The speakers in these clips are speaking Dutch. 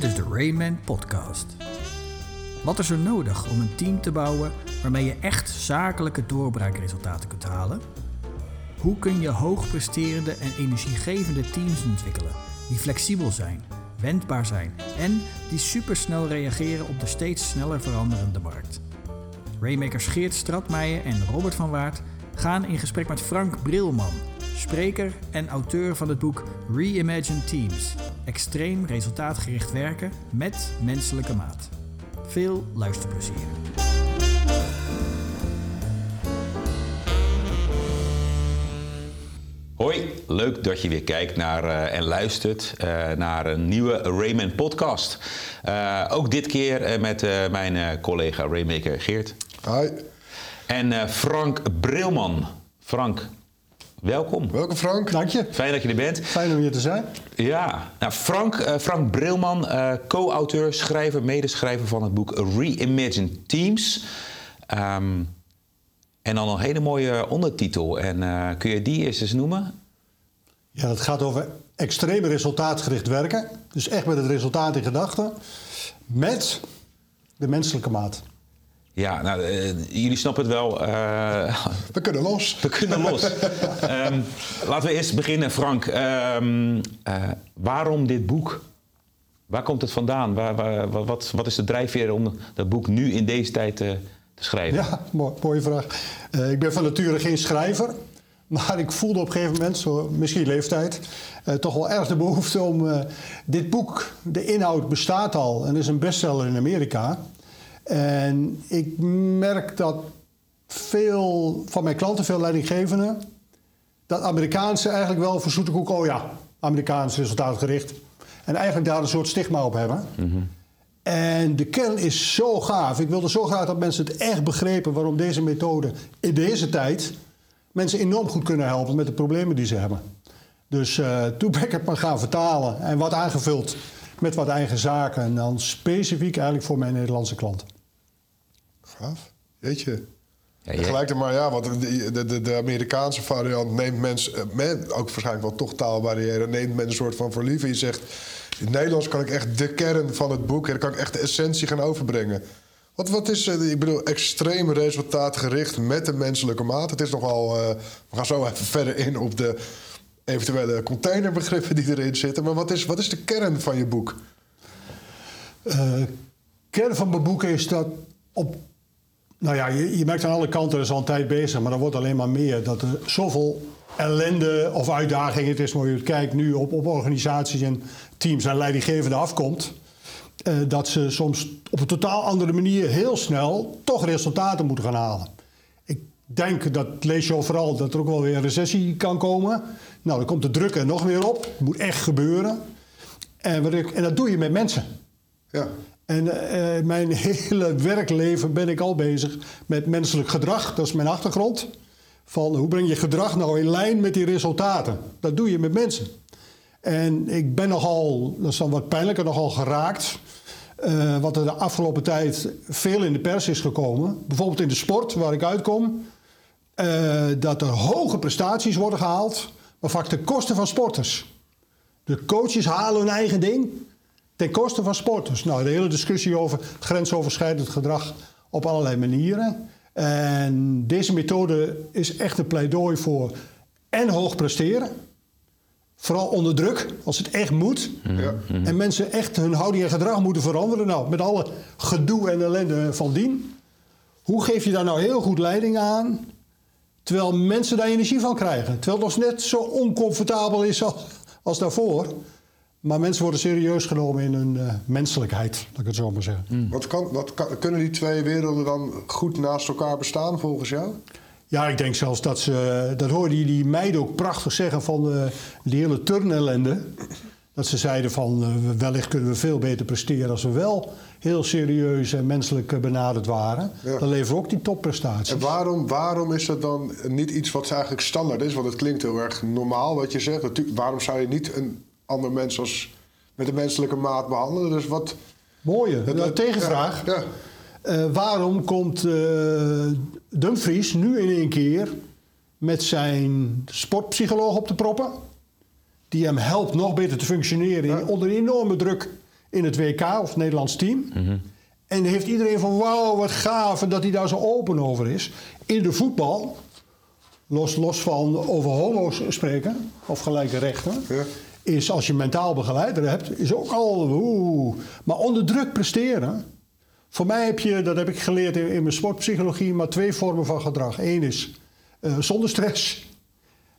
Dit is de Rayman Podcast. Wat is er nodig om een team te bouwen waarmee je echt zakelijke doorbraakresultaten kunt halen? Hoe kun je hoogpresterende en energiegevende teams ontwikkelen die flexibel zijn, wendbaar zijn en die supersnel reageren op de steeds sneller veranderende markt? Raymakers Geert Stratmeijer en Robert van Waard gaan in gesprek met Frank Brilman, spreker en auteur van het boek Reimagine Teams. Extreem resultaatgericht werken met menselijke maat. Veel luisterplezier. Hoi, leuk dat je weer kijkt naar, eh, en luistert eh, naar een nieuwe Rayman podcast. Eh, ook dit keer eh, met eh, mijn collega Raymaker Geert. Hi, En Frank Brilman. Frank, welkom. welkom Frank. Dank je. Fijn dat je er bent. Fijn om hier te zijn. Ja, nou, Frank, eh, Frank Brilman, eh, co-auteur, schrijver, medeschrijver van het boek Reimagine Teams. Ehm, en dan een hele mooie ondertitel. En eh, kun je die eerst eens noemen? Ja, het gaat over extreem resultaatgericht werken. Dus echt met het resultaat in gedachten. Met de menselijke maat. Ja, nou, eh, jullie snappen het wel. eh, We kunnen los. we kunnen los. Ehm, laten we eerst beginnen, Frank. Ehm, eh, waarom dit boek? Waar komt het vandaan? Waar, waar- wat, wat, is de drijfveer om dat boek nu in deze tijd te schrijven? Ja, mo- mooie vraag. Ik ben van nature geen schrijver. Maar ik voelde op een gegeven moment, zo, misschien leeftijd, eh, toch wel erg de behoefte om eh, dit boek, de inhoud bestaat al en is een bestseller in Amerika. En ik merk dat veel van mijn klanten, veel leidinggevenden, dat Amerikaanse eigenlijk wel voor zoete koek, oh ja, Amerikaans resultaatgericht. En eigenlijk daar een soort stigma op hebben. En de kern is zo gaaf. Ik wilde zo graag dat mensen het echt begrepen waarom deze methode in deze tijd mensen enorm goed kunnen helpen met de problemen die ze hebben. Dus eh, toen ben ik het maar gaan vertalen en wat aangevuld met wat eigen zaken. En dan specifiek eigenlijk voor mijn Nederlandse klanten. Gaaf. Weet je. Ja, gelijk er maar, ja, want de, de, de, Amerikaanse variant neemt mensen, eh, men, ook waarschijnlijk wel toch taalbarrière, neemt men een soort van voor lief. En je zegt, in het Nederlands kan ik echt de kern van het boek, en kan ik echt de essentie gaan overbrengen. Wat, wat is, eh, ik bedoel, extreem resultaatgericht met de menselijke maat. Het is nogal, eh, we gaan zo even verder in op de eventuele containerbegrippen die erin zitten. Maar wat is, wat is de kern van je boek? Eh, kern van mijn boek is dat op. Nou ja, je, je merkt aan alle kanten, er is al een tijd bezig, maar er wordt alleen maar meer. Dat er zoveel ellende of uitdagingen, het is maar je kijkt, nu op, op organisaties en teams en leidinggevenden afkomt. eh, dat ze soms op een totaal andere manier heel snel toch resultaten moeten gaan halen. Ik denk, dat lees je overal, dat er ook wel weer een recessie kan komen. Nou, dan komt de druk er nog weer op. Het moet echt gebeuren. En, en dat doe je met mensen. Ja. En eh, mijn hele werkleven ben ik al bezig met menselijk gedrag. Dat is mijn achtergrond. Van hoe breng je gedrag nou in lijn met die resultaten? Dat doe je met mensen. En ik ben nogal, dat is dan wat pijnlijker, nogal geraakt. eh, wat er de afgelopen tijd veel in de pers is gekomen. Bijvoorbeeld in de sport, waar ik uitkom. Eh, dat er hoge prestaties worden gehaald, maar vaak ten koste van sporters. De coaches halen hun eigen ding ten koste van sporters. Nou, de hele discussie over grensoverschrijdend gedrag op allerlei manieren. En deze methode is echt een pleidooi voor en hoog presteren. Vooral onder druk, als het echt moet. Ja. En mensen echt hun houding en gedrag moeten veranderen. Nou, met alle gedoe en ellende van dien. Hoe geef je daar nou heel goed leiding aan? Terwijl mensen daar energie van krijgen. Terwijl het nog net zo oncomfortabel is als, als daarvoor. Maar mensen worden serieus genomen in hun eh, menselijkheid, laat ik het zo maar zeggen. Wat kan, wat kan, kunnen die twee werelden dan goed naast elkaar bestaan volgens jou? Ja, ik denk zelfs dat ze, dat hoorde je die meiden ook prachtig zeggen van eh, die hele turnellende. Dat ze zeiden van eh, wellicht kunnen we veel beter presteren als we wel heel serieus en menselijk eh, benaderd waren. Ja. Dan leveren we ook die topprestaties. En waarom, waarom is dat dan niet iets wat eigenlijk standaard is? Want het klinkt heel erg normaal wat je zegt. Natuurlijk, waarom zou je niet een ander mens als met een menselijke maat behandelen? Dus wat. Mooie. dat- tegenvraag. Ja, ja. Eh, waarom komt Dumfries nu in één keer met zijn sportpsycholoog op de proppen? Die hem helpt nog beter te functioneren in- onder enorme druk in het WK of het Nederlands team. En heeft iedereen van wauw, wat gaaf en dat hij daar zo open over is. In de voetbal, los, los van over homo's spreken of gelijke rechten, Ja. is als je mentaal begeleider hebt, is ook al oeh. Maar onder druk presteren. Voor mij heb je, dat heb ik geleerd in, in mijn sportpsychologie, maar twee vormen van gedrag. Eén is eh, zonder stress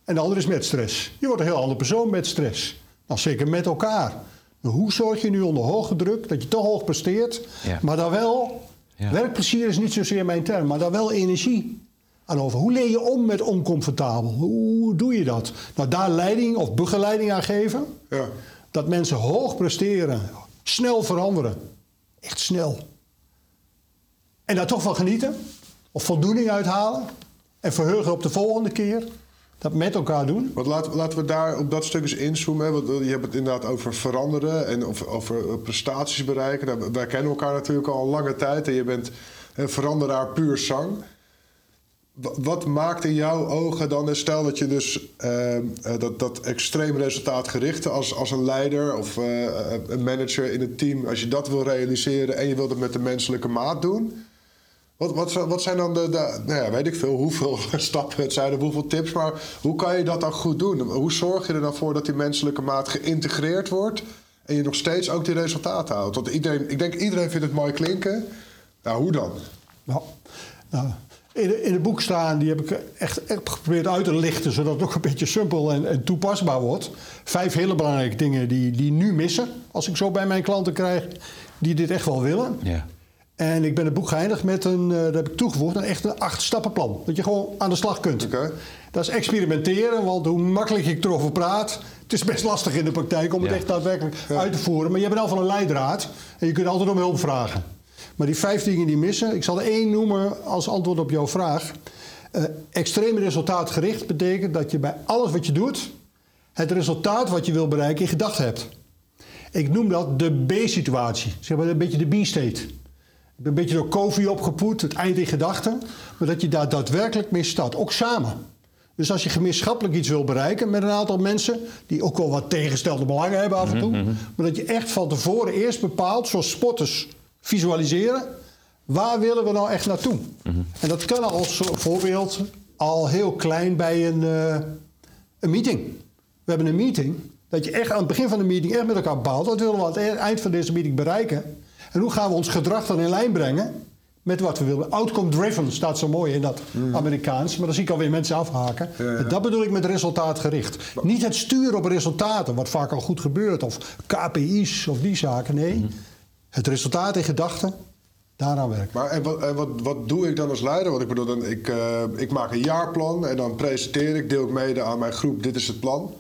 en de andere is met stress. Je wordt een heel andere persoon met stress. Nou, zeker met elkaar. Maar hoe zorg je nu onder hoge druk dat je toch hoog presteert, Ja. maar daar wel, Ja. werkplezier is niet zozeer mijn term, maar daar wel energie aan over. Hoe leer je om met oncomfortabel? Hoe doe je dat? Nou, daar leiding of begeleiding aan geven. Ja. Dat mensen hoog presteren, snel veranderen. Echt snel. En daar toch van genieten. Of voldoening uithalen. En verheugen op de volgende keer. Dat met elkaar doen. Want laten, laten we daar op dat stuk eens inzoomen. Want eh, je hebt het inderdaad over veranderen en over, eh, prestaties bereiken. Nou, wij kennen elkaar natuurlijk al een lange tijd en je bent een veranderaar puur zang. Wa- Wat maakt in jouw ogen dan, stel dat je dus eh, dat, dat extreem resultaatgerichte als, als een leider of een manager in het team, als je dat wil realiseren en je wilt het met de menselijke maat doen. Wat, wat, zijn- wat zijn dan de, de nou ja, weet ik veel, hoeveel stappen het zijn of hoeveel tips, maar hoe kan je dat dan goed doen? Hoe zorg je er dan voor dat die menselijke maat geïntegreerd wordt en je nog steeds ook die resultaten houdt? Want iedereen, ik denk iedereen vindt het mooi klinken. Nou, hoe dan? Nou, nou, in, in het boek staan, die heb ik echt, echt geprobeerd uit te lichten, zodat het ook een beetje simpel en, en toepasbaar wordt. Vijf hele belangrijke dingen die, die nu missen, als ik zo bij mijn klanten krijg, die dit echt wel willen. Ja. En ik ben het boek geëindigd met een, eh, dat heb ik toegevoegd, een echt een acht stappenplan. Dat je gewoon aan de slag kunt. Dat is experimenteren, want hoe makkelijk ik erover praat, het is best lastig in de praktijk om het echt daadwerkelijk uit te voeren. Maar je hebt ieder geval een leidraad en je kunt altijd om hulp vragen. Maar die vijf dingen die missen, ik zal er één noemen als antwoord op jouw vraag. Eh, extreem resultaatgericht betekent dat je bij alles wat je doet, het resultaat wat je wil bereiken in gedachten hebt. Ik noem dat de B-situatie, zeg maar een beetje de B-state. Ik ben een beetje door COVID opgepoet, het eind in gedachten. Maar dat je daar daadwerkelijk mee start, ook samen. Dus als je gemeenschappelijk iets wil bereiken met een aantal mensen... die ook wel wat tegenstelde belangen hebben af en toe... maar dat je echt van tevoren eerst bepaalt, zoals sporters visualiseren... waar willen we nou echt naartoe? En dat kan als voorbeeld al heel klein bij een, eh, een meeting. We hebben een meeting, dat je echt aan het begin van de meeting echt met elkaar bepaalt... wat willen we aan het eind van deze meeting bereiken... En hoe gaan we ons gedrag dan in lijn brengen met wat we willen? Outcome driven staat zo mooi in dat Amerikaans, maar dan zie ik alweer mensen afhaken. Ja, ja. En Dat bedoel ik met resultaatgericht. Niet het sturen op resultaten, wat vaak al goed gebeurt, of KPI's of die zaken. Nee, het resultaat in gedachten, daaraan werken. Maar en wat, en wat, wat doe ik dan als leider? Want ik bedoel, dan, ik, eh, ik maak een jaarplan en dan presenteer ik, deel ik mede aan mijn groep, dit is het plan.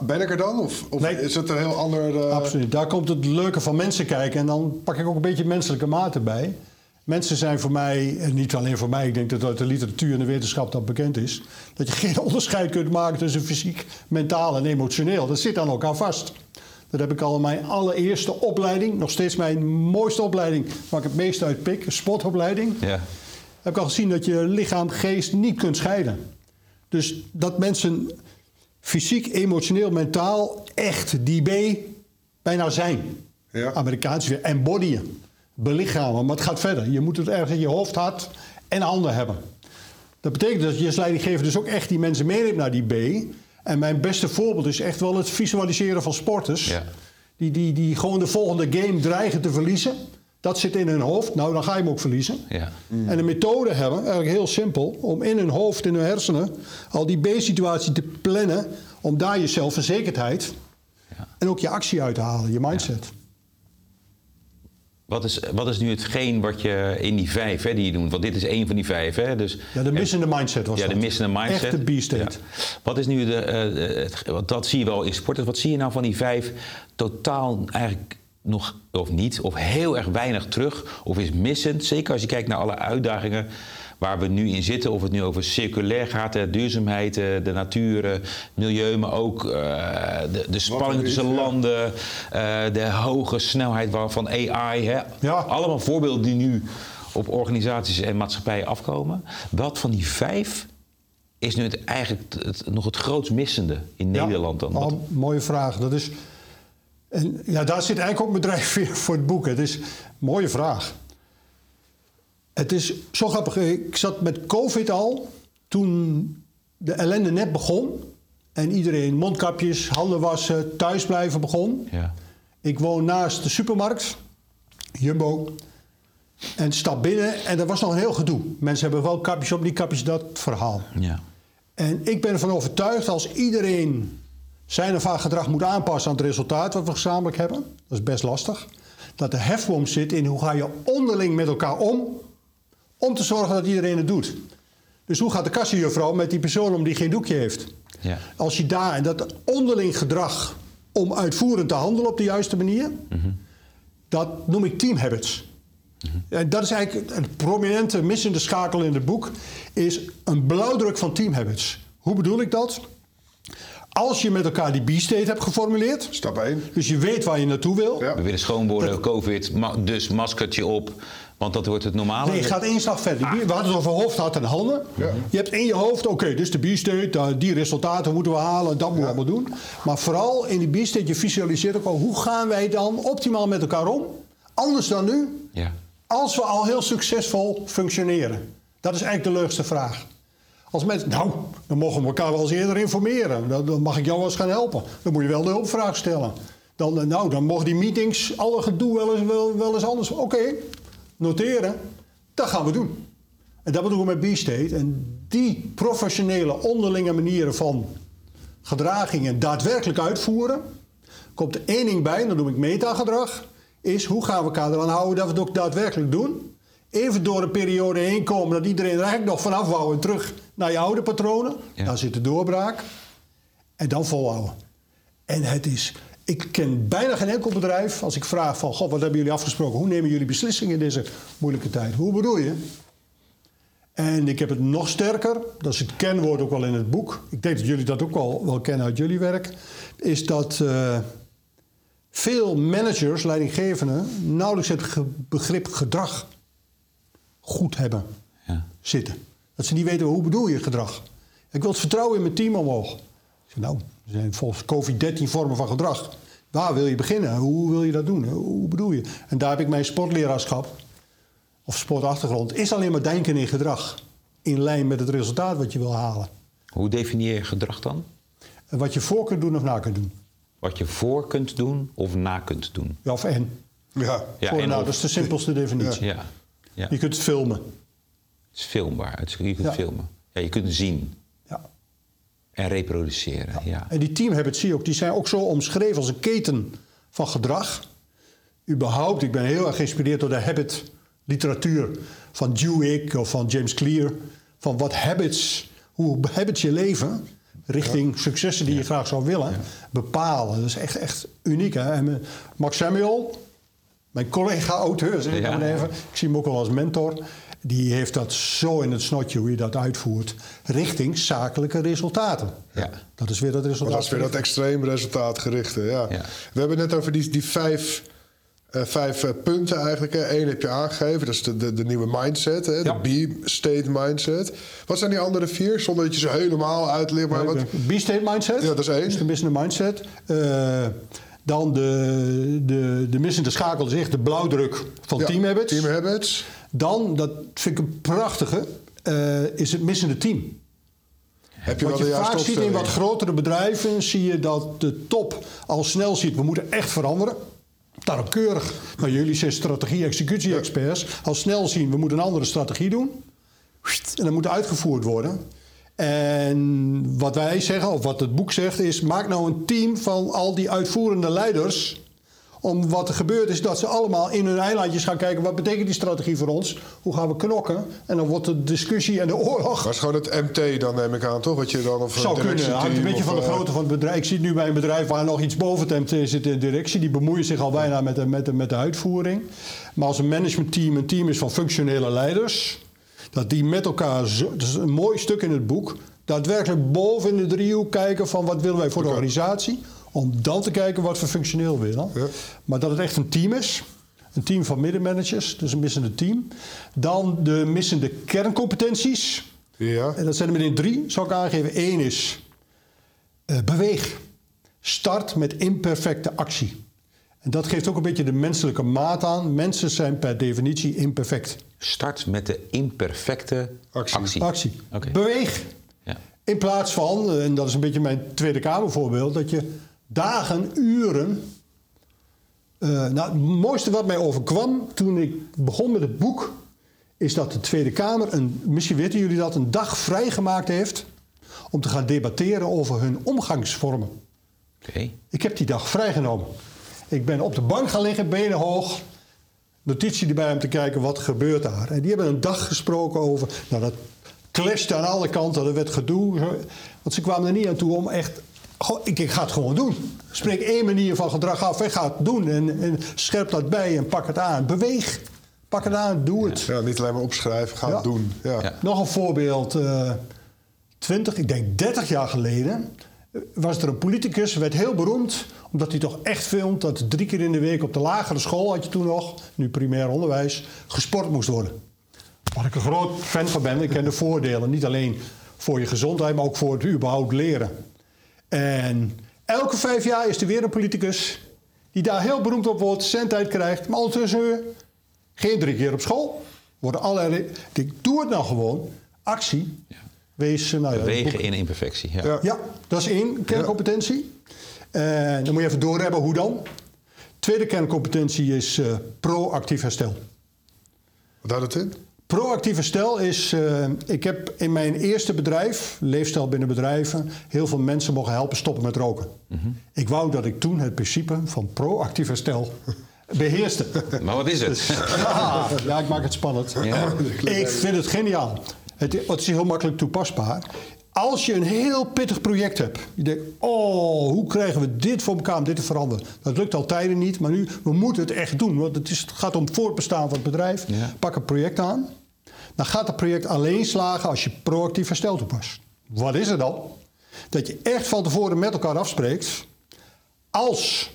Ben ik er dan? Of, of Nee. is het een heel ander... eh, Absoluut. Daar komt het leuke van mensen kijken. En dan pak ik ook een beetje menselijke mate bij. Mensen zijn voor mij, en niet alleen voor mij, ik denk dat uit de literatuur en de wetenschap dat bekend is, dat je geen onderscheid kunt maken tussen fysiek, mentaal en emotioneel. Dat zit aan elkaar vast. Dat heb ik al in mijn allereerste opleiding, nog steeds mijn mooiste opleiding, waar ik het meest uit pik, een sportopleiding. Ja. Heb ik al gezien dat je lichaam, geest niet kunt scheiden. Dus dat mensen fysiek, emotioneel, mentaal echt die B bijna zijn. Ja. Amerikaans weer embodyen, belichamen. Maar het gaat verder. Je moet het ergens in je hoofd, hart en handen hebben. Dat betekent dat je als leidinggever dus ook echt die mensen meeneemt naar die B. En mijn beste voorbeeld is echt wel het visualiseren van sporters. Ja. Die, die, die gewoon de volgende game dreigen te verliezen. Dat zit in hun hoofd. Nou, dan ga je hem ook verliezen. Ja. En een methode hebben, eigenlijk heel simpel, om in hun hoofd, in hun hersenen, al die B-situatie te plannen, om daar je zelfverzekerdheid Ja. en ook je actie uit te halen, je mindset. Wat is, wat is nu hetgeen wat je in die vijf hè, die je doet? Want dit is één van die vijf. Hè? Dus, Ja, de missende mindset was ja, de dat. missende mindset. Echt de B-state. Ja. Wat is nu de. eh, het, want dat zie je wel in sporters. Wat zie je nou van die vijf totaal eigenlijk nog of niet, of heel erg weinig terug, of is missend? Zeker als je kijkt naar alle uitdagingen waar we nu in zitten. Of het nu over circulair gaat, hè, duurzaamheid, eh, de natuur, eh, milieu, maar ook eh, de, de spanning tussen landen, de hoge snelheid van AI. Hè? Ja. Allemaal voorbeelden die nu op organisaties en maatschappijen afkomen. Wat van die vijf is nu het, eigenlijk het, nog het grootst missende in Ja, Nederland dan? al mooie vraag. Dat is En ja, daar zit eigenlijk ook mijn drijfveer voor het boek. Het is een mooie vraag. Het is zo grappig. Ik zat met COVID al toen de ellende net begon. En iedereen mondkapjes, handen wassen, thuis blijven begon. Ja. Ik woon naast de supermarkt, Jumbo. En stap binnen en er was nog een heel gedoe. Mensen hebben wel kapjes op, die kapjes dat verhaal. Ja. En ik ben ervan overtuigd als iedereen zijn of haar gedrag moet aanpassen aan het resultaat wat we gezamenlijk hebben. Dat is best lastig. Dat de hefboom zit in hoe ga je onderling met elkaar om. Om te zorgen dat iedereen het doet. Dus hoe gaat de kassenjuffrouw met die persoon om die geen doekje heeft? Ja. Als je daar en dat onderling gedrag om uitvoerend te handelen op de juiste manier, dat noem ik team habits. En dat is eigenlijk een prominente missende schakel in het boek, is een blauwdruk van team habits. Hoe bedoel ik dat? Als je met elkaar die B-state hebt geformuleerd, Stap 1. dus je weet waar je naartoe wil, Ja. We willen schoon worden, covid, ma- dus maskertje op. Want dat wordt het normale. Nee, je gaat één stap verder. We hadden het over hoofd, hart en handen. Je hebt in je hoofd, oké, dus de B-state, daar- die resultaten moeten we halen, dat moeten we allemaal doen. Maar vooral in die B-state, je visualiseert ook al, hoe gaan wij dan optimaal met elkaar om? Anders dan nu, Ja. als we al heel succesvol functioneren. Dat is eigenlijk de leukste vraag. Als mensen, nou, dan mogen we elkaar wel eens eerder informeren. Dan, mag ik jou wel eens gaan helpen. Dan moet je wel de hulpvraag stellen. Dan, eh, nou, dan mogen die meetings, alle gedoe wel eens, wel, wel eens anders. Oké, noteren. Dat gaan we doen. En dat bedoelen we met B-State. En die professionele onderlinge manieren van gedragingen daadwerkelijk uitvoeren. Komt er één ding bij, en dat noem ik metagedrag. Is hoe gaan we elkaar eraan houden dat we het ook daadwerkelijk doen. Even door een periode heen komen dat iedereen er eigenlijk nog vanaf wou en terug naar je oude patronen. Ja. Daar zit de doorbraak. En dan volhouden. En het is, ik ken bijna geen enkel bedrijf als ik vraag van, god, wat hebben jullie afgesproken? Hoe nemen jullie beslissingen in deze moeilijke tijd? Hoe bedoel je? En ik heb het nog sterker, dat is het kenwoord ook wel in het boek. Ik denk dat jullie dat ook wel, wel kennen uit jullie werk. Is dat eh, veel managers, leidinggevenden, nauwelijks het begrip gedrag goed hebben Ja. zitten. Dat ze niet weten hoe bedoel je gedrag. Ik wil het vertrouwen in mijn team omhoog. Ik zeg, nou, er zijn volgens COVID-13 vormen van gedrag. Waar wil je beginnen? Hoe wil je dat doen? Hoe bedoel je? En daar heb ik mijn sportleraarschap, of sportachtergrond, is alleen maar denken in gedrag. In lijn met het resultaat wat je wil halen. Hoe definieer je gedrag dan? Wat je voor kunt doen of na kunt doen. Wat je voor kunt doen of na kunt doen. Ja, of en. Ja. Ja, voor en en na, of. dat is de simpelste definitie. Ja. Ja. Je kunt het filmen. Het is filmbaar. Het is- Je kunt Ja. filmen. Ja, je kunt het zien Ja. en reproduceren. Ja. En die teamhabits zie je ook, die zijn ook zo omschreven als een keten van gedrag. Überhaupt, ik ben heel erg geïnspireerd door de habit literatuur van Dewey of van James Clear. Van wat habits, hoe habits je leven richting successen die je graag zou willen bepalen. Dat is echt, echt uniek. Hè? En eh, Max Samuel, mijn collega-auteur, zeg ik Ja. maar even. Ik zie hem ook wel als mentor. Die heeft dat zo in het snotje hoe je dat uitvoert. Richting zakelijke resultaten. Ja. Dat is weer dat resultaat. Dat is weer dat extreem resultaatgerichte. Ja. Ja. We hebben net over die, die vijf, eh, vijf eh, punten eigenlijk. Eén heb je aangegeven, dat is de, de, de nieuwe mindset. Hè? Ja. De B-state mindset. Wat zijn die andere vier? Zonder dat je ze helemaal uitlegt. Maar wat, B-state mindset. Ja, dat is één. Dus de missende mindset. Eh, dan de, de, de missende schakel is echt de blauwdruk van Ja, team habits. Team habits. Dan, dat vind ik een prachtige, eh, is het missende team. Heb je Wat je vaak ziet in wat grotere bedrijven, zie je dat de top al snel ziet, we moeten echt veranderen. Daarop keurig, nou jullie zijn strategie-executie-experts, al snel zien, we moeten een andere strategie doen. En dat moet uitgevoerd worden. En wat wij zeggen, of wat het boek zegt, is: maak nou een team van al die uitvoerende leiders. Om wat er gebeurt is dat ze allemaal in hun eilandjes gaan kijken: wat betekent die strategie voor ons? Hoe gaan we knokken? En dan wordt de discussie en de oorlog. Maar is gewoon het MT dan, neem ik aan, toch? Wat je dan, of Zou kunnen. Het hangt een beetje van de grootte van het bedrijf. Ik zie het nu bij een bedrijf waar nog iets boven het MT zit in de directie. Die bemoeien zich al bijna met de, met de, met de uitvoering. Maar als een managementteam een team is van functionele leiders. Dat die met elkaar, zo, dat is een mooi stuk in het boek. Daadwerkelijk boven in de driehoek kijken van wat willen wij voor de organisatie. Om dan te kijken wat we functioneel willen. Ja. Maar dat het echt een team is. Een team van middenmanagers, dus een missende team. Dan de missende kerncompetenties. Ja. En dat zijn er meteen drie, zou ik aangeven. Eén is eh, beweeg. Start met imperfecte actie. En dat geeft ook een beetje de menselijke maat aan. Mensen zijn per definitie imperfect. Start met de imperfecte Actie. actie. Beweeg. Ja. In plaats van, en dat is een beetje mijn Tweede Kamervoorbeeld, dat je dagen, uren. eh, nou, het mooiste wat mij overkwam toen ik begon met het boek, is dat de Tweede Kamer, een, misschien weten jullie dat, een dag vrijgemaakt heeft om te gaan debatteren over hun omgangsvormen. Oké. Ik heb die dag vrijgenomen. Ik ben op de bank gaan liggen, benen hoog. Notitie erbij om te kijken wat gebeurt daar. En die hebben een dag gesproken over. Nou, dat clashte aan alle kanten. Er werd gedoe. Want ze kwamen er niet aan toe om echt. Goh, ik, ik ga het gewoon doen. Spreek één manier van gedrag af en ga het doen. En, en scherp dat bij en pak het aan. Beweeg. Pak het aan, doe het. Ja, niet alleen maar opschrijven, ga Ja. het doen. Ja. Ja. Nog een voorbeeld. eh 20, ik denk 30 jaar geleden was er een politicus, werd heel beroemd, omdat hij toch echt vond dat drie keer in de week op de lagere school, had je toen nog, nu primair onderwijs, gesport moest worden. Waar ik een groot fan van ben, ik ken de voordelen, niet alleen voor je gezondheid, maar ook voor het überhaupt leren. En elke vijf jaar is er weer een politicus die daar heel beroemd op wordt, zendtijd krijgt, maar ondertussen geen drie keer op school. Worden allerlei, ik doe het nou gewoon, actie. Wees, eh, nou ja, boek- in imperfectie. Ja. Ja. ja, dat is één kerncompetentie. En dan moet je even doorhebben hoe dan. Tweede kerncompetentie is eh, proactief herstel. Wat houdt het in? Proactief herstel is, eh, ik heb in mijn eerste bedrijf, leefstijl binnen bedrijven, heel veel mensen mogen helpen stoppen met roken. Ik wou dat ik toen het principe van proactief herstel beheerste. Maar wat is het? Ja, ja, ik maak het spannend. Ja. Ik vind het geniaal. Het, het is heel makkelijk toepasbaar. Als je een heel pittig project hebt. Je denkt, oh, hoe krijgen we dit voor elkaar om dit te veranderen? Dat lukt al tijden niet, maar nu, we moeten het echt doen. Want het, is, het gaat om het voortbestaan van het bedrijf. Ja. Pak een project aan. Dan gaat het project alleen slagen als je proactief herstel toepast. Wat is er dan? Dat je echt van tevoren met elkaar afspreekt. Als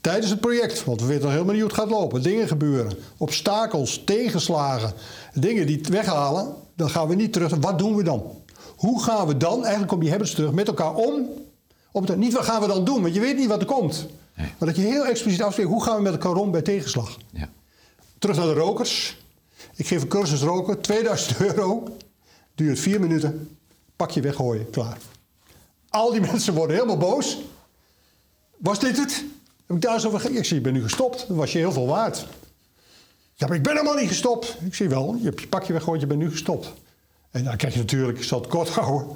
tijdens het project, want we weten nog helemaal niet hoe het gaat lopen, dingen gebeuren, obstakels, tegenslagen, dingen die het weghalen, dan gaan we niet terug. Wat doen we dan? Hoe gaan we dan, eigenlijk kom je hebbers terug, met elkaar om? Op de, niet wat gaan we dan doen, want je weet niet wat er komt. Nee. Maar dat je heel expliciet afspreekt, hoe gaan we met elkaar om bij tegenslag? Ja. Terug naar de rokers. Ik geef een cursus roken, 2000 euro. Duurt vier minuten. Pak je weggooien, klaar. Al die mensen worden helemaal boos. Was dit het? Heb ik daar zo van... Ik zie, je bent nu gestopt. Dan was je heel veel waard. Ja, maar ik ben helemaal niet gestopt. Ik zie wel, je hebt je pakje weggooid, je bent nu gestopt. En dan krijg je natuurlijk, ik zal het kort houden,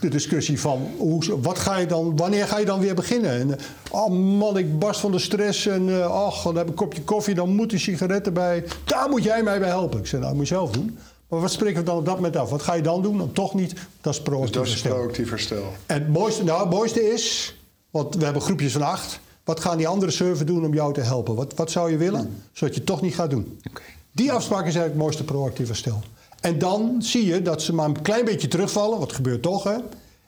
de discussie van hoe, wat ga je dan, wanneer ga je dan weer beginnen? En, eh, oh man, ik barst van de stress en ach, dan heb ik een kopje koffie, dan moet een sigaret erbij. Daar moet jij mij bij helpen. Ik zei, nou, dat moet je zelf doen. Maar wat spreken we dan op dat moment af? Wat ga je dan doen? Dan toch niet. Dat is proactief dat is herstel. proactief herstel. En het mooiste, nou, het mooiste is, want we hebben groepjes van acht. Wat gaan die andere server doen om jou te helpen? Wat, wat zou je willen, zodat je het toch niet gaat doen? Die afspraak is eigenlijk het mooiste proactief herstel. En dan zie je dat ze maar een klein beetje terugvallen, wat gebeurt toch, hè?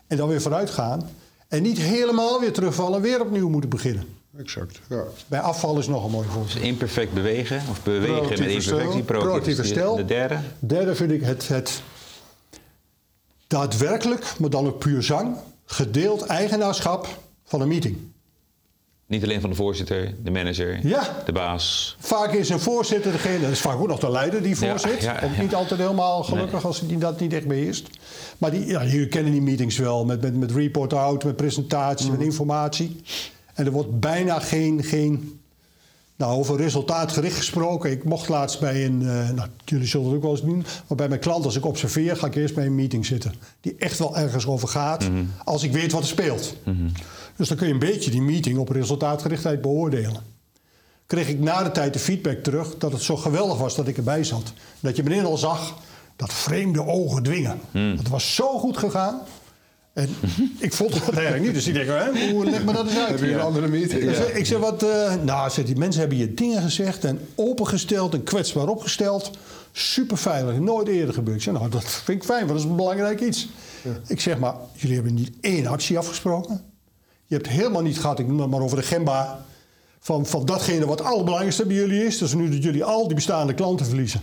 En dan weer vooruit gaan. En niet helemaal weer terugvallen, weer opnieuw moeten beginnen. Exact. Ja. Bij afval is nog een mooi voorbeeld. Dus imperfect bewegen, of bewegen met imperfectie. Proactief herstel. De derde. Derde vind ik het, het daadwerkelijk, maar dan ook puur zang, gedeeld eigenaarschap van een meeting. Niet alleen van de voorzitter, de manager, Ja. de baas. Vaak is een voorzitter degene, dat is vaak ook nog de leider die voorzit. ja, ook niet altijd helemaal gelukkig als hij dat niet echt beheerst. Maar die, ja, jullie kennen die meetings wel, met, met, met report out, met presentaties, met informatie. En er wordt bijna geen, geen nou, over resultaatgericht gesproken. Ik mocht laatst bij een, eh, nou, jullie zullen het ook wel eens doen, maar bij mijn klant als ik observeer, ga ik eerst bij een meeting zitten. Die echt wel ergens over gaat, als ik weet wat er speelt. Dus dan kun je een beetje die meeting op resultaatgerichtheid beoordelen kreeg ik na de tijd de feedback terug dat het zo geweldig was dat ik erbij zat. Dat je meteen al zag dat vreemde ogen dwingen. Het was zo goed gegaan. En ik vond het eigenlijk niet. Dus ik denk, hè, hoe leg me dat eens uit? Heb je een andere meeting? Ik Ja. zeg, ik zeg wat, eh, nou, zeg, die mensen hebben je dingen gezegd en opengesteld en kwetsbaar opgesteld. Super veilig, nooit eerder gebeurd. Ik zeg, nou, dat vind ik fijn, want dat is een belangrijk iets. Ik zeg, maar jullie hebben niet één actie afgesproken. Je hebt helemaal niet gehad, ik noem het maar over de Gemba, van, van datgene wat het allerbelangrijkste bij jullie is. Dus nu dat jullie al die bestaande klanten verliezen.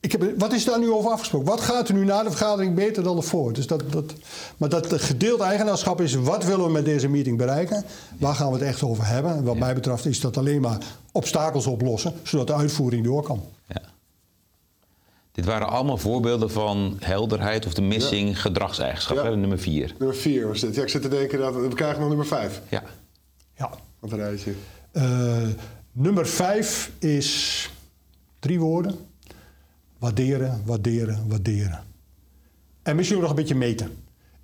Ik heb, wat is daar nu over afgesproken? Wat gaat er nu na de vergadering beter dan ervoor? Dus dat, dat, maar dat gedeeld eigenaarschap is, wat willen we met deze meeting bereiken? Waar gaan we het echt over hebben? En wat mij betreft is dat alleen maar obstakels oplossen, zodat de uitvoering door kan. Ja. Dit waren allemaal voorbeelden van helderheid of de missing gedragseigenschap, Ja. hè, nummer vier. Nummer 4 was dit. Ja, ik zit te denken dat we krijgen nog nummer 5. Ja. Ja. Wat een rijtje. Eh, nummer vijf is drie woorden. Waarderen, waarderen, waarderen. En misschien ook nog een beetje meten.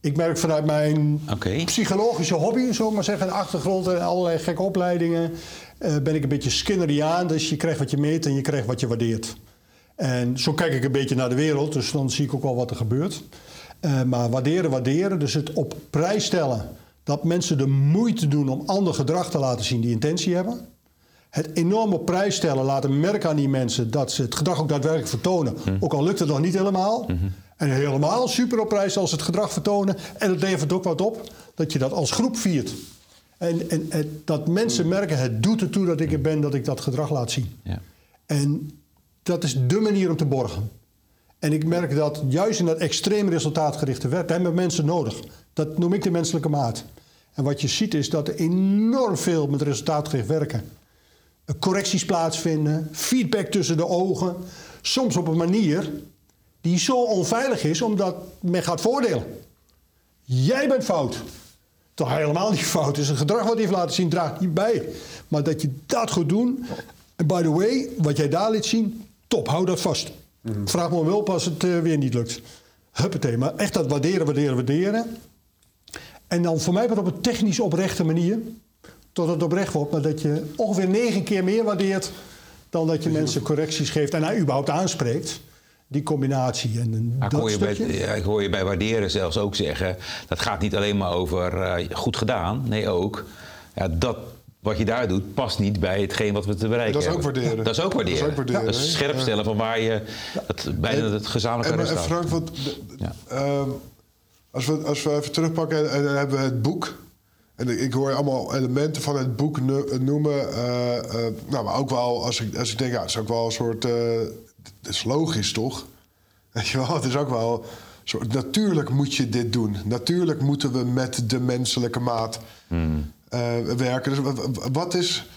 Ik merk vanuit mijn psychologische hobby, zo maar zeggen, achtergrond en allerlei gekke opleidingen, eh, ben ik een beetje Skinneriaan. Dus je krijgt wat je meet en je krijgt wat je waardeert. En zo kijk ik een beetje naar de wereld, dus dan zie ik ook wel wat er gebeurt. Eh, maar waarderen, waarderen, dus het op prijs stellen dat mensen de moeite doen om ander gedrag te laten zien die intentie hebben. Het enorm op prijs stellen, laten merken aan die mensen dat ze het gedrag ook daadwerkelijk vertonen. Ook al lukt het nog niet helemaal. En helemaal super op prijs als ze het gedrag vertonen. En het levert ook wat op dat je dat als groep viert. En, en, en dat mensen merken, het doet ertoe dat ik er ben, dat ik dat gedrag laat zien. Ja. En dat is dé manier om te borgen. En ik merk dat juist in dat extreem resultaatgerichte werk, daar hebben we mensen nodig. Dat noem ik de menselijke maat. En wat je ziet is dat er enorm veel met resultaatgericht werken. Correcties plaatsvinden, feedback tussen de ogen. Soms op een manier die zo onveilig is omdat men gaat voordelen. Jij bent fout. Toch helemaal niet fout. Dus een gedrag wat hij heeft laten zien draagt niet bij. Maar dat je dat goed doen. En by the way, wat jij daar liet zien, top, hou dat vast. Vraag me om hulp als het eh, weer niet lukt. Huppatee, maar echt dat waarderen, waarderen, waarderen. En dan voor mij wat op een technisch oprechte manier. Tot het oprecht wordt, maar dat je ongeveer negen keer meer waardeert dan dat je mensen correcties geeft en hij überhaupt aanspreekt. Die combinatie en ik dat hoor, je bij, ik hoor je bij waarderen zelfs ook zeggen... dat gaat niet alleen maar over eh, goed gedaan. Nee, ook ja, dat wat je daar doet past niet bij hetgeen wat we te bereiken Dat is ook hebben. waarderen. Dat is ook waarderen. Dat is ook waarderen, Dat is scherp stellen van waar je... Het, bijna het gezamenlijke En, maar, en resultaat. Frank, wat, de- Ja. ehm, als, we, als we even terugpakken en, en dan hebben we het boek. En ik hoor je allemaal elementen van het boek no- noemen. eh, eh, nou, maar ook wel als ik, als ik denk, ja, het is ook wel een soort. eh, het is logisch toch? Weet je wel, het is ook wel. een Soort, natuurlijk moet je dit doen. Natuurlijk moeten we met de menselijke maat eh, werken. Dus wa- wa- wat is.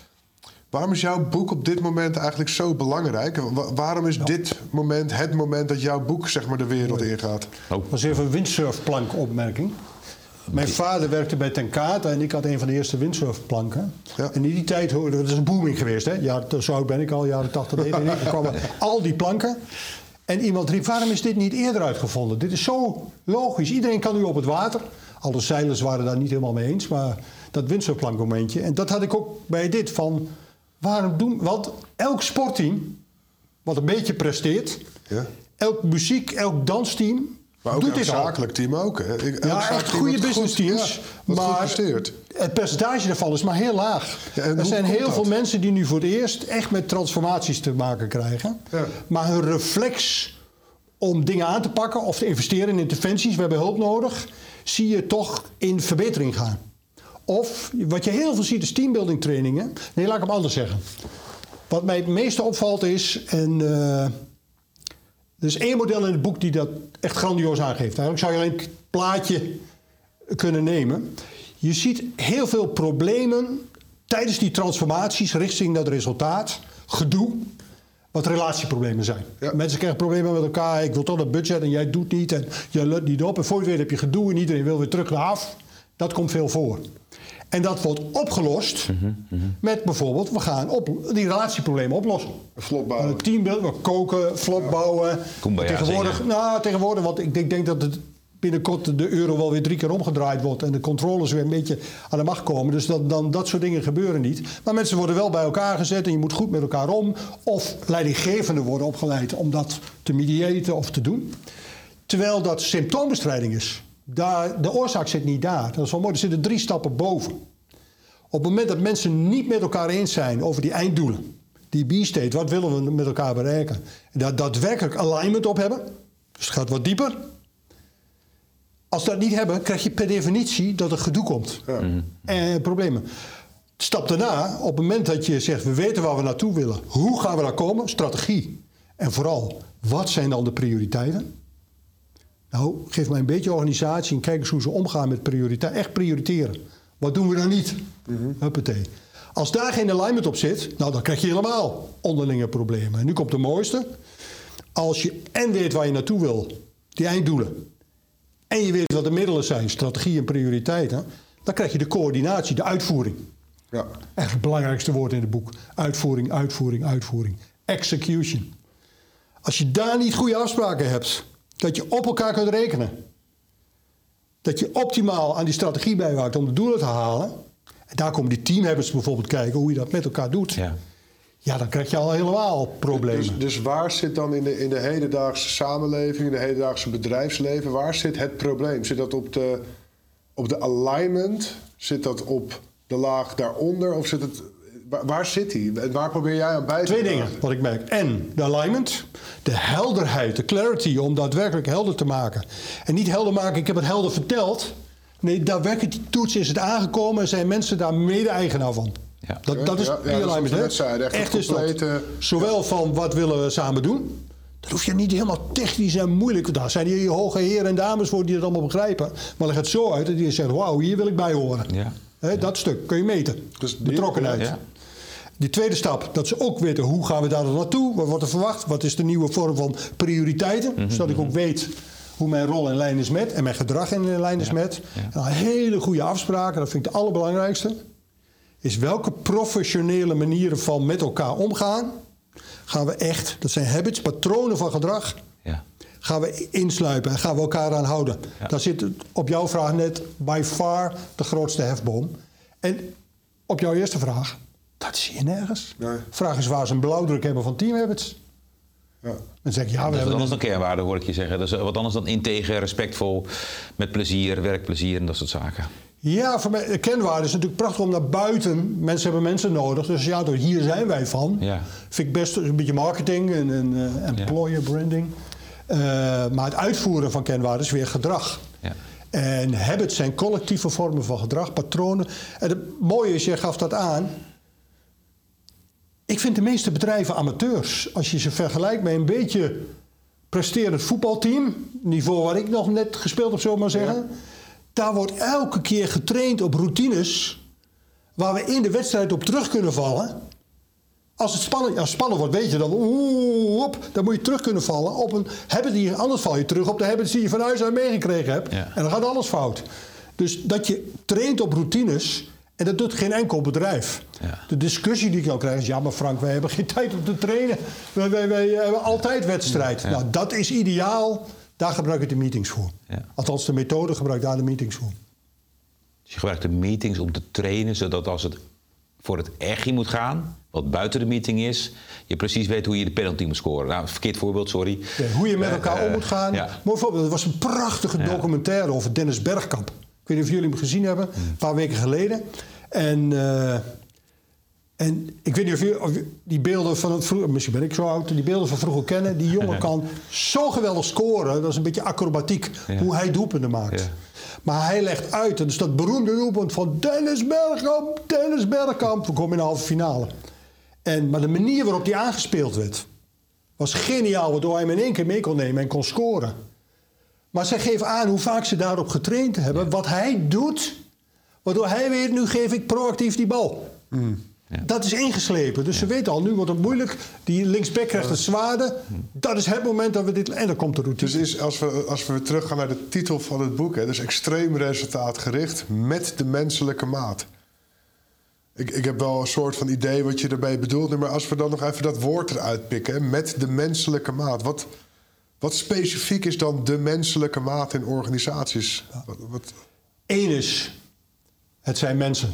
Waarom is jouw boek op dit moment eigenlijk zo belangrijk? Wa- waarom is dit moment het moment dat jouw boek zeg maar, de wereld ingaat? Oh, Dat was even een windsurfplankopmerking. Mijn vader werkte bij Tenkate en ik had een van de eerste windsurfplanken. Ja. En in die tijd, hoorde- dat is een booming geweest, hè? Ja, zo oud ben ik al, jaren 80, 89. Er kwamen al die planken. En iemand riep, waarom is dit niet eerder uitgevonden? Dit is zo logisch. Iedereen kan nu op het water. Alle zeilers waren daar niet helemaal mee eens, maar dat windsurfplankmomentje. En dat had ik ook bij dit van, waarom doen... Want elk sportteam, wat een beetje presteert... Ja. Elk muziek, elk dansteam Maar ook doet zakelijk team ook. Hè? Ik- Ja, echt goede business teams. ja, maar het percentage daarvan is maar heel laag. Ja, er zijn heel dat? veel mensen die nu voor het eerst echt met transformaties te maken krijgen. Ja. Maar hun reflex om dingen aan te pakken of te investeren in interventies, we hebben hulp nodig, zie je toch in verbetering gaan. Of wat je heel veel ziet is teambuilding trainingen. Nee, laat ik hem anders zeggen. Wat mij het meeste opvalt is, en eh, er is één model in het boek die dat echt grandioos aangeeft. Eigenlijk zou je alleen het plaatje kunnen nemen. Je ziet heel veel problemen tijdens die transformaties richting dat resultaat, gedoe, wat relatieproblemen zijn. Ja. Mensen krijgen problemen met elkaar. Ik wil toch dat budget en jij doet niet en jij lukt niet op. En voor je weet heb je gedoe en iedereen wil weer terug naar af. Dat komt veel voor. En dat wordt opgelost met bijvoorbeeld, we gaan op, die relatieproblemen oplossen. Vlot bouwen. Een teambuild, we koken, vlot bouwen. Tegenwoordig, zingen. nou, tegenwoordig, want ik denk, denk dat het binnenkort de euro wel weer drie keer omgedraaid wordt en de controles weer een beetje aan de macht komen. Dus dat, dan, dat soort dingen gebeuren niet. Maar mensen worden wel bij elkaar gezet en je moet goed met elkaar om. Of leidinggevenden worden opgeleid om dat te mediaten of te doen. Terwijl dat symptoombestrijding is. Daar, de oorzaak zit niet daar. Dat is wel mooi. Er zitten drie stappen boven. Op het moment dat mensen niet met elkaar eens zijn over die einddoelen, die B-state, wat willen we met elkaar bereiken, en daar daadwerkelijk alignment op hebben, dus het gaat wat dieper. Als we dat niet hebben, krijg je per definitie dat er gedoe komt en problemen. Stap daarna, op het moment dat je zegt, we weten waar we naartoe willen, hoe gaan we daar komen? Strategie. En vooral, Wat zijn dan de prioriteiten? Nou, geef mij een beetje organisatie en kijk eens hoe ze omgaan met prioriteiten. Echt prioriteren. Wat doen we dan niet? Huppatee. Als daar geen alignment op zit, nou, dan krijg je helemaal onderlinge problemen. En nu komt de mooiste. Als je en weet waar je naartoe wil, die einddoelen, en je weet wat de middelen zijn, strategie en prioriteiten, dan krijg je de coördinatie, de uitvoering. Ja. Echt het belangrijkste woord in het boek. Uitvoering, uitvoering, uitvoering. Execution. Als je daar niet goede afspraken hebt, dat je op elkaar kunt rekenen, dat je optimaal aan die strategie bijwaakt om de doelen te halen, en daar komen die teamhebbers bijvoorbeeld kijken hoe je dat met elkaar doet, ja, Ja. dan krijg je al helemaal problemen. Dus, dus waar zit dan in de, in de hedendaagse samenleving, in de hedendaagse bedrijfsleven, waar zit het probleem? Zit dat op de, op de alignment? Zit dat op de laag daaronder? Of zit het, waar, waar zit die? En waar probeer jij aan bij te Twee dingen wat ik merk. En de alignment, de helderheid, de clarity om daadwerkelijk helder te maken. En niet helder maken, ik heb het helder verteld. Nee, daadwerkelijk die toets is het aangekomen en zijn mensen daar mede-eigenaar van. Ja. Dat, dat is Ja, dat alignment. hè? zeiden, echt het is dat. Zowel van wat willen we samen doen. Dat hoef je niet helemaal technisch en moeilijk. Daar zijn hier hoge heren en dames voor die het allemaal begrijpen. Maar leg het zo uit dat je zegt: wauw, hier wil ik bij horen. Ja. Hè, dat stuk kun je meten. Dus die- Betrokkenheid. Ja. Die tweede stap, dat ze ook weten hoe gaan we daar naartoe, wat wordt er verwacht, wat is de nieuwe vorm van prioriteiten, Mhm, zodat ik ook weet hoe mijn rol in lijn is met en mijn gedrag in lijn is Ja, met. ja. Nou, hele goede afspraken, dat vind ik het allerbelangrijkste, is welke professionele manieren van met elkaar omgaan gaan we echt, dat zijn habits, patronen van gedrag, Ja. gaan we insluipen en gaan we elkaar aan houden. Daar zit op jouw vraag net by far de grootste hefboom. En op jouw eerste vraag, dat zie je nergens. Nee. Vraag is waar ze een blauwdruk hebben van teamhabits. Ja. Dan zeg ik, ja, we Dat is anders een- dan kernwaarden, hoor ik je zeggen. Dat is wat anders dan integer, respectvol, met plezier, werkplezier en dat soort zaken. Ja, voor mij, de kenwaarde is natuurlijk prachtig om naar buiten. Mensen hebben mensen nodig. Dus ja, door hier zijn wij van. Ja. Vind ik best een beetje marketing en, en eh, employer branding. Eh, maar het uitvoeren van kenwaarden is weer gedrag. Ja. En habits zijn collectieve vormen van gedrag, patronen. En het mooie is, jij gaf dat aan. Ik vind de meeste bedrijven amateurs. Als je ze vergelijkt met een beetje presterend voetbalteam, niveau waar ik nog net gespeeld heb, we maar zeggen. Daar wordt elke keer getraind op routines waar we in de wedstrijd op terug kunnen vallen. Als het spannend, als het spannend wordt, weet je dan, oeh, op, dan moet je terug kunnen vallen op een habit die, anders val je terug op de habits die je van huis uit meegekregen hebt. Ja. En dan gaat alles fout. Dus dat je traint op routines, en dat doet geen enkel bedrijf. Ja. De discussie die ik dan krijg is, ja maar Frank, wij hebben geen tijd om te trainen. Wij, wij, wij hebben altijd wedstrijd. Nou, dat is ideaal. Daar gebruik ik de meetings voor. Ja. Althans, de methode gebruik ik daar de meetings voor. Dus je gebruikt de meetings om te trainen, zodat als het voor het echi moet gaan, wat buiten de meeting is, je precies weet hoe je de penalty moet scoren. Nou, verkeerd voorbeeld, sorry. Hoe je met Eh, elkaar eh, om moet gaan. ja. Mooi voorbeeld. Er was een prachtige documentaire over Dennis Bergkamp. Ik weet niet of jullie hem gezien hebben, een paar weken geleden. En, eh, en ik weet niet of jullie of die beelden van het vroeger, misschien ben ik zo oud, die beelden van vroeger kennen. Die jongen kan zo geweldig scoren, dat is een beetje acrobatiek, Ja. hoe hij doelpunten maakt. Ja. Maar hij legt uit, en dus dat beroemde doelpunt van Dennis Bergkamp, Dennis Bergkamp. We komen in de halve finale. En, maar de manier waarop die aangespeeld werd, was geniaal, waardoor hij hem in één keer mee kon nemen en kon scoren. Maar zij geven aan hoe vaak ze daarop getraind hebben, wat hij doet, waardoor hij weet, nu geef ik proactief die bal. Ja. Dat is ingeslepen. Dus ze weten al, nu wordt het moeilijk. Die linksback krijgt het zwaarde. Dat is het moment dat we dit... En dan komt de routine. Dus is, als, we, als we weer teruggaan naar de titel van het boek, hè, dus extreem resultaatgericht met de menselijke maat. Ik, ik heb wel een soort van idee wat je erbij bedoelt, maar als we dan nog even dat woord eruit pikken, hè, met de menselijke maat. Wat, wat specifiek is dan de menselijke maat in organisaties? Wat, wat- Eén is, het zijn mensen.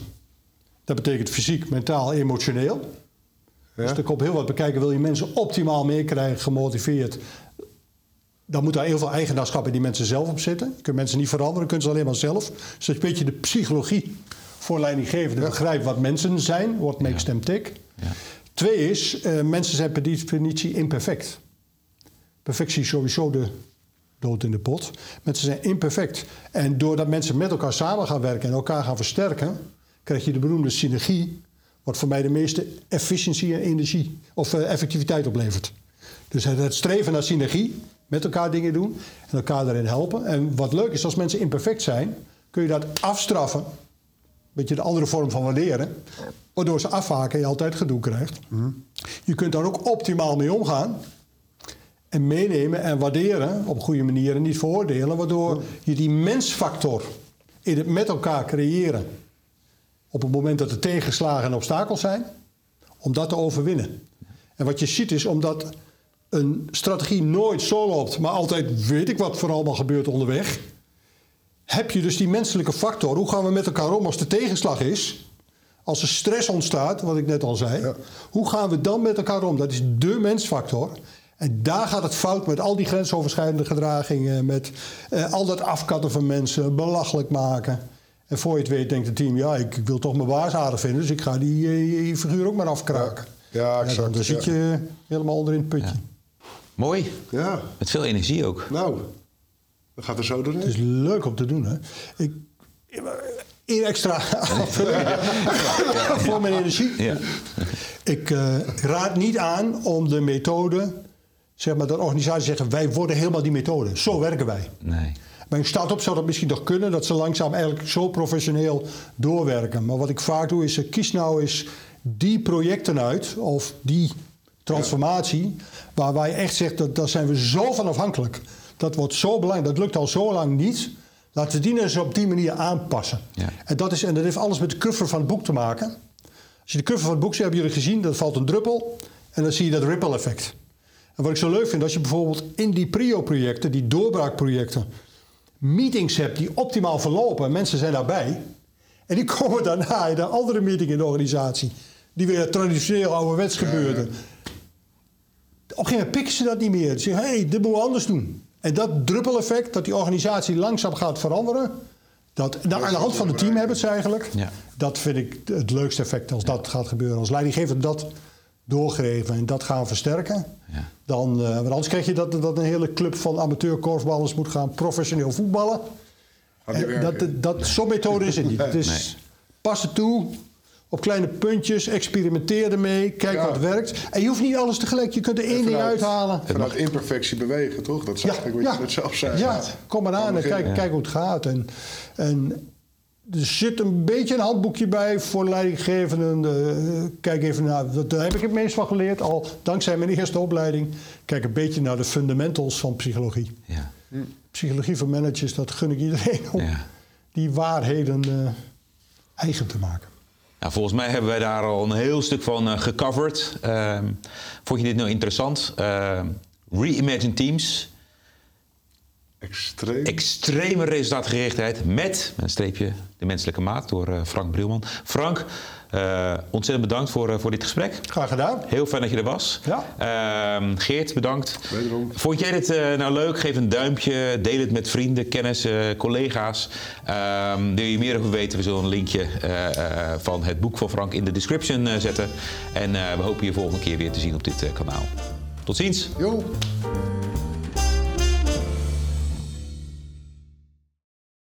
Dat betekent fysiek, mentaal, emotioneel. Ja? Dus er komt heel wat bekijken. Wil je mensen optimaal meekrijgen, gemotiveerd... dan moet daar heel veel eigenaarschap in die mensen zelf op zitten. Je kunt mensen niet veranderen, kunnen ze alleen maar zelf. Dus dat is een beetje de psychologie voor leidinggevende. Begrijp wat mensen zijn, what makes them tick. Ja. Twee is, eh, mensen zijn per definitie imperfect. Perfectie is sowieso de dood in de pot. Mensen zijn imperfect. En doordat mensen met elkaar samen gaan werken en elkaar gaan versterken, krijg je de beroemde synergie, wat voor mij de meeste efficiëntie en energie of eh, effectiviteit oplevert. Dus het, streven naar synergie, met elkaar dingen doen en elkaar daarin helpen. En wat leuk is, als mensen imperfect zijn, kun je dat afstraffen. Een beetje de andere vorm van waarderen. Waardoor ze afhaken en je altijd gedoe krijgt. Je kunt daar ook optimaal mee omgaan. En meenemen en waarderen op een goede manier en niet veroordelen. Waardoor je die mensfactor in het met elkaar creëren. Op het moment dat er tegenslagen en obstakels zijn. Om dat te overwinnen. En wat je ziet is omdat een strategie nooit zo loopt. Maar altijd weet ik wat er allemaal gebeurt onderweg. Heb je dus die menselijke factor. Hoe gaan we met elkaar om als er tegenslag is? Als er stress ontstaat, wat ik net al zei. Hoe gaan we dan met elkaar om? Dat is de mensfactor. En daar gaat het fout met al die grensoverschrijdende gedragingen, met eh, al dat afkatten van mensen, belachelijk maken. En voor je het weet denkt het team, ja, ik wil toch mijn baas aardig vinden, dus ik ga die, eh, die figuur ook maar afkraken. Ja, exact. dan, dan zit je helemaal onder in het putje. Mooi. Ja, Met veel energie ook. nou, dat gaat er zo doorheen. Het is leuk om te doen, hè. Ik, één extra aanvulling voor mijn energie. Ja. Ik eh, raad niet aan om de methode, zeg maar, dat organisaties zeggen: wij worden helemaal die methode. Zo werken wij. Nee. Bij een start-up zou dat misschien nog kunnen, dat ze langzaam eigenlijk zo professioneel doorwerken. Maar wat ik vaak doe is: eh, kies nou eens die projecten uit, of die transformatie, waar wij echt zegt dat daar zijn we zo van afhankelijk. Dat wordt zo belangrijk, dat lukt al zo lang niet. Laten we die nou eens op die manier aanpassen. Ja. En, dat is, en dat heeft alles met de cover van het boek te maken. Als je de cover van het boek ziet, hebben jullie gezien, dat valt een druppel. En dan zie je dat ripple effect. En wat ik zo leuk vind, als je bijvoorbeeld in die prio-projecten, die doorbraakprojecten, meetings hebt die optimaal verlopen en mensen zijn daarbij. En die komen daarna in een andere meeting in de organisatie, die weer traditioneel ouderwets gebeurde. Op een gegeven moment pikken ze dat niet meer. Ze zeggen, hé, hey, dit moeten we anders doen. En dat druppeleffect, dat die organisatie langzaam gaat veranderen... Dat, nou, aan de hand van het team hebben ze eigenlijk. Ja. Dat vind ik het leukste effect als dat gaat gebeuren. Als leidinggever dat doorgeven en dat gaan versterken. Ja. Dan, eh, want anders krijg je dat, dat een hele club van amateurkorfballers moet gaan professioneel voetballen. En werken. dat, dat, Zo'n methode is het niet. Het is Nee. pas het toe, op kleine puntjes, experimenteer ermee, kijk Ja. wat werkt. En je hoeft niet alles tegelijk, je kunt er één ding vanuit- uithalen. Vanuit imperfectie bewegen, toch? Dat is eigenlijk wat je net zelf zei. ja, kom maar aan en kijk, kijk hoe het gaat. En, en er zit een beetje een handboekje bij voor leidinggevenden. Eh, kijk even naar, daar heb ik het meest van geleerd, al dankzij mijn eerste opleiding. Kijk een beetje naar de fundamentals van psychologie. Ja. Psychologie voor managers, dat gun ik iedereen om Ja. die waarheden eh, eigen te maken. Nou, volgens mij hebben wij daar al een heel stuk van eh, gecoverd. Ehm, vond je dit nou interessant? Ehm, Reimagine Teams. Extreem. Extreme resultaatgerichtheid met, met een streepje, de menselijke maat door eh, Frank Brilman. Frank, eh, ontzettend bedankt voor, eh, voor dit gesprek. Graag gedaan. Heel fijn dat je er was. Ja. Ehm, Geert, bedankt. Wederom. Vond jij dit eh, nou leuk? Geef een duimpje. Deel het met vrienden, kennissen, collega's. Ehm, wil je meer over weten? We zullen een linkje eh, eh, van het boek van Frank in de description eh, zetten. En eh, we hopen je volgende keer weer te zien op dit eh, kanaal. Tot ziens. Jo.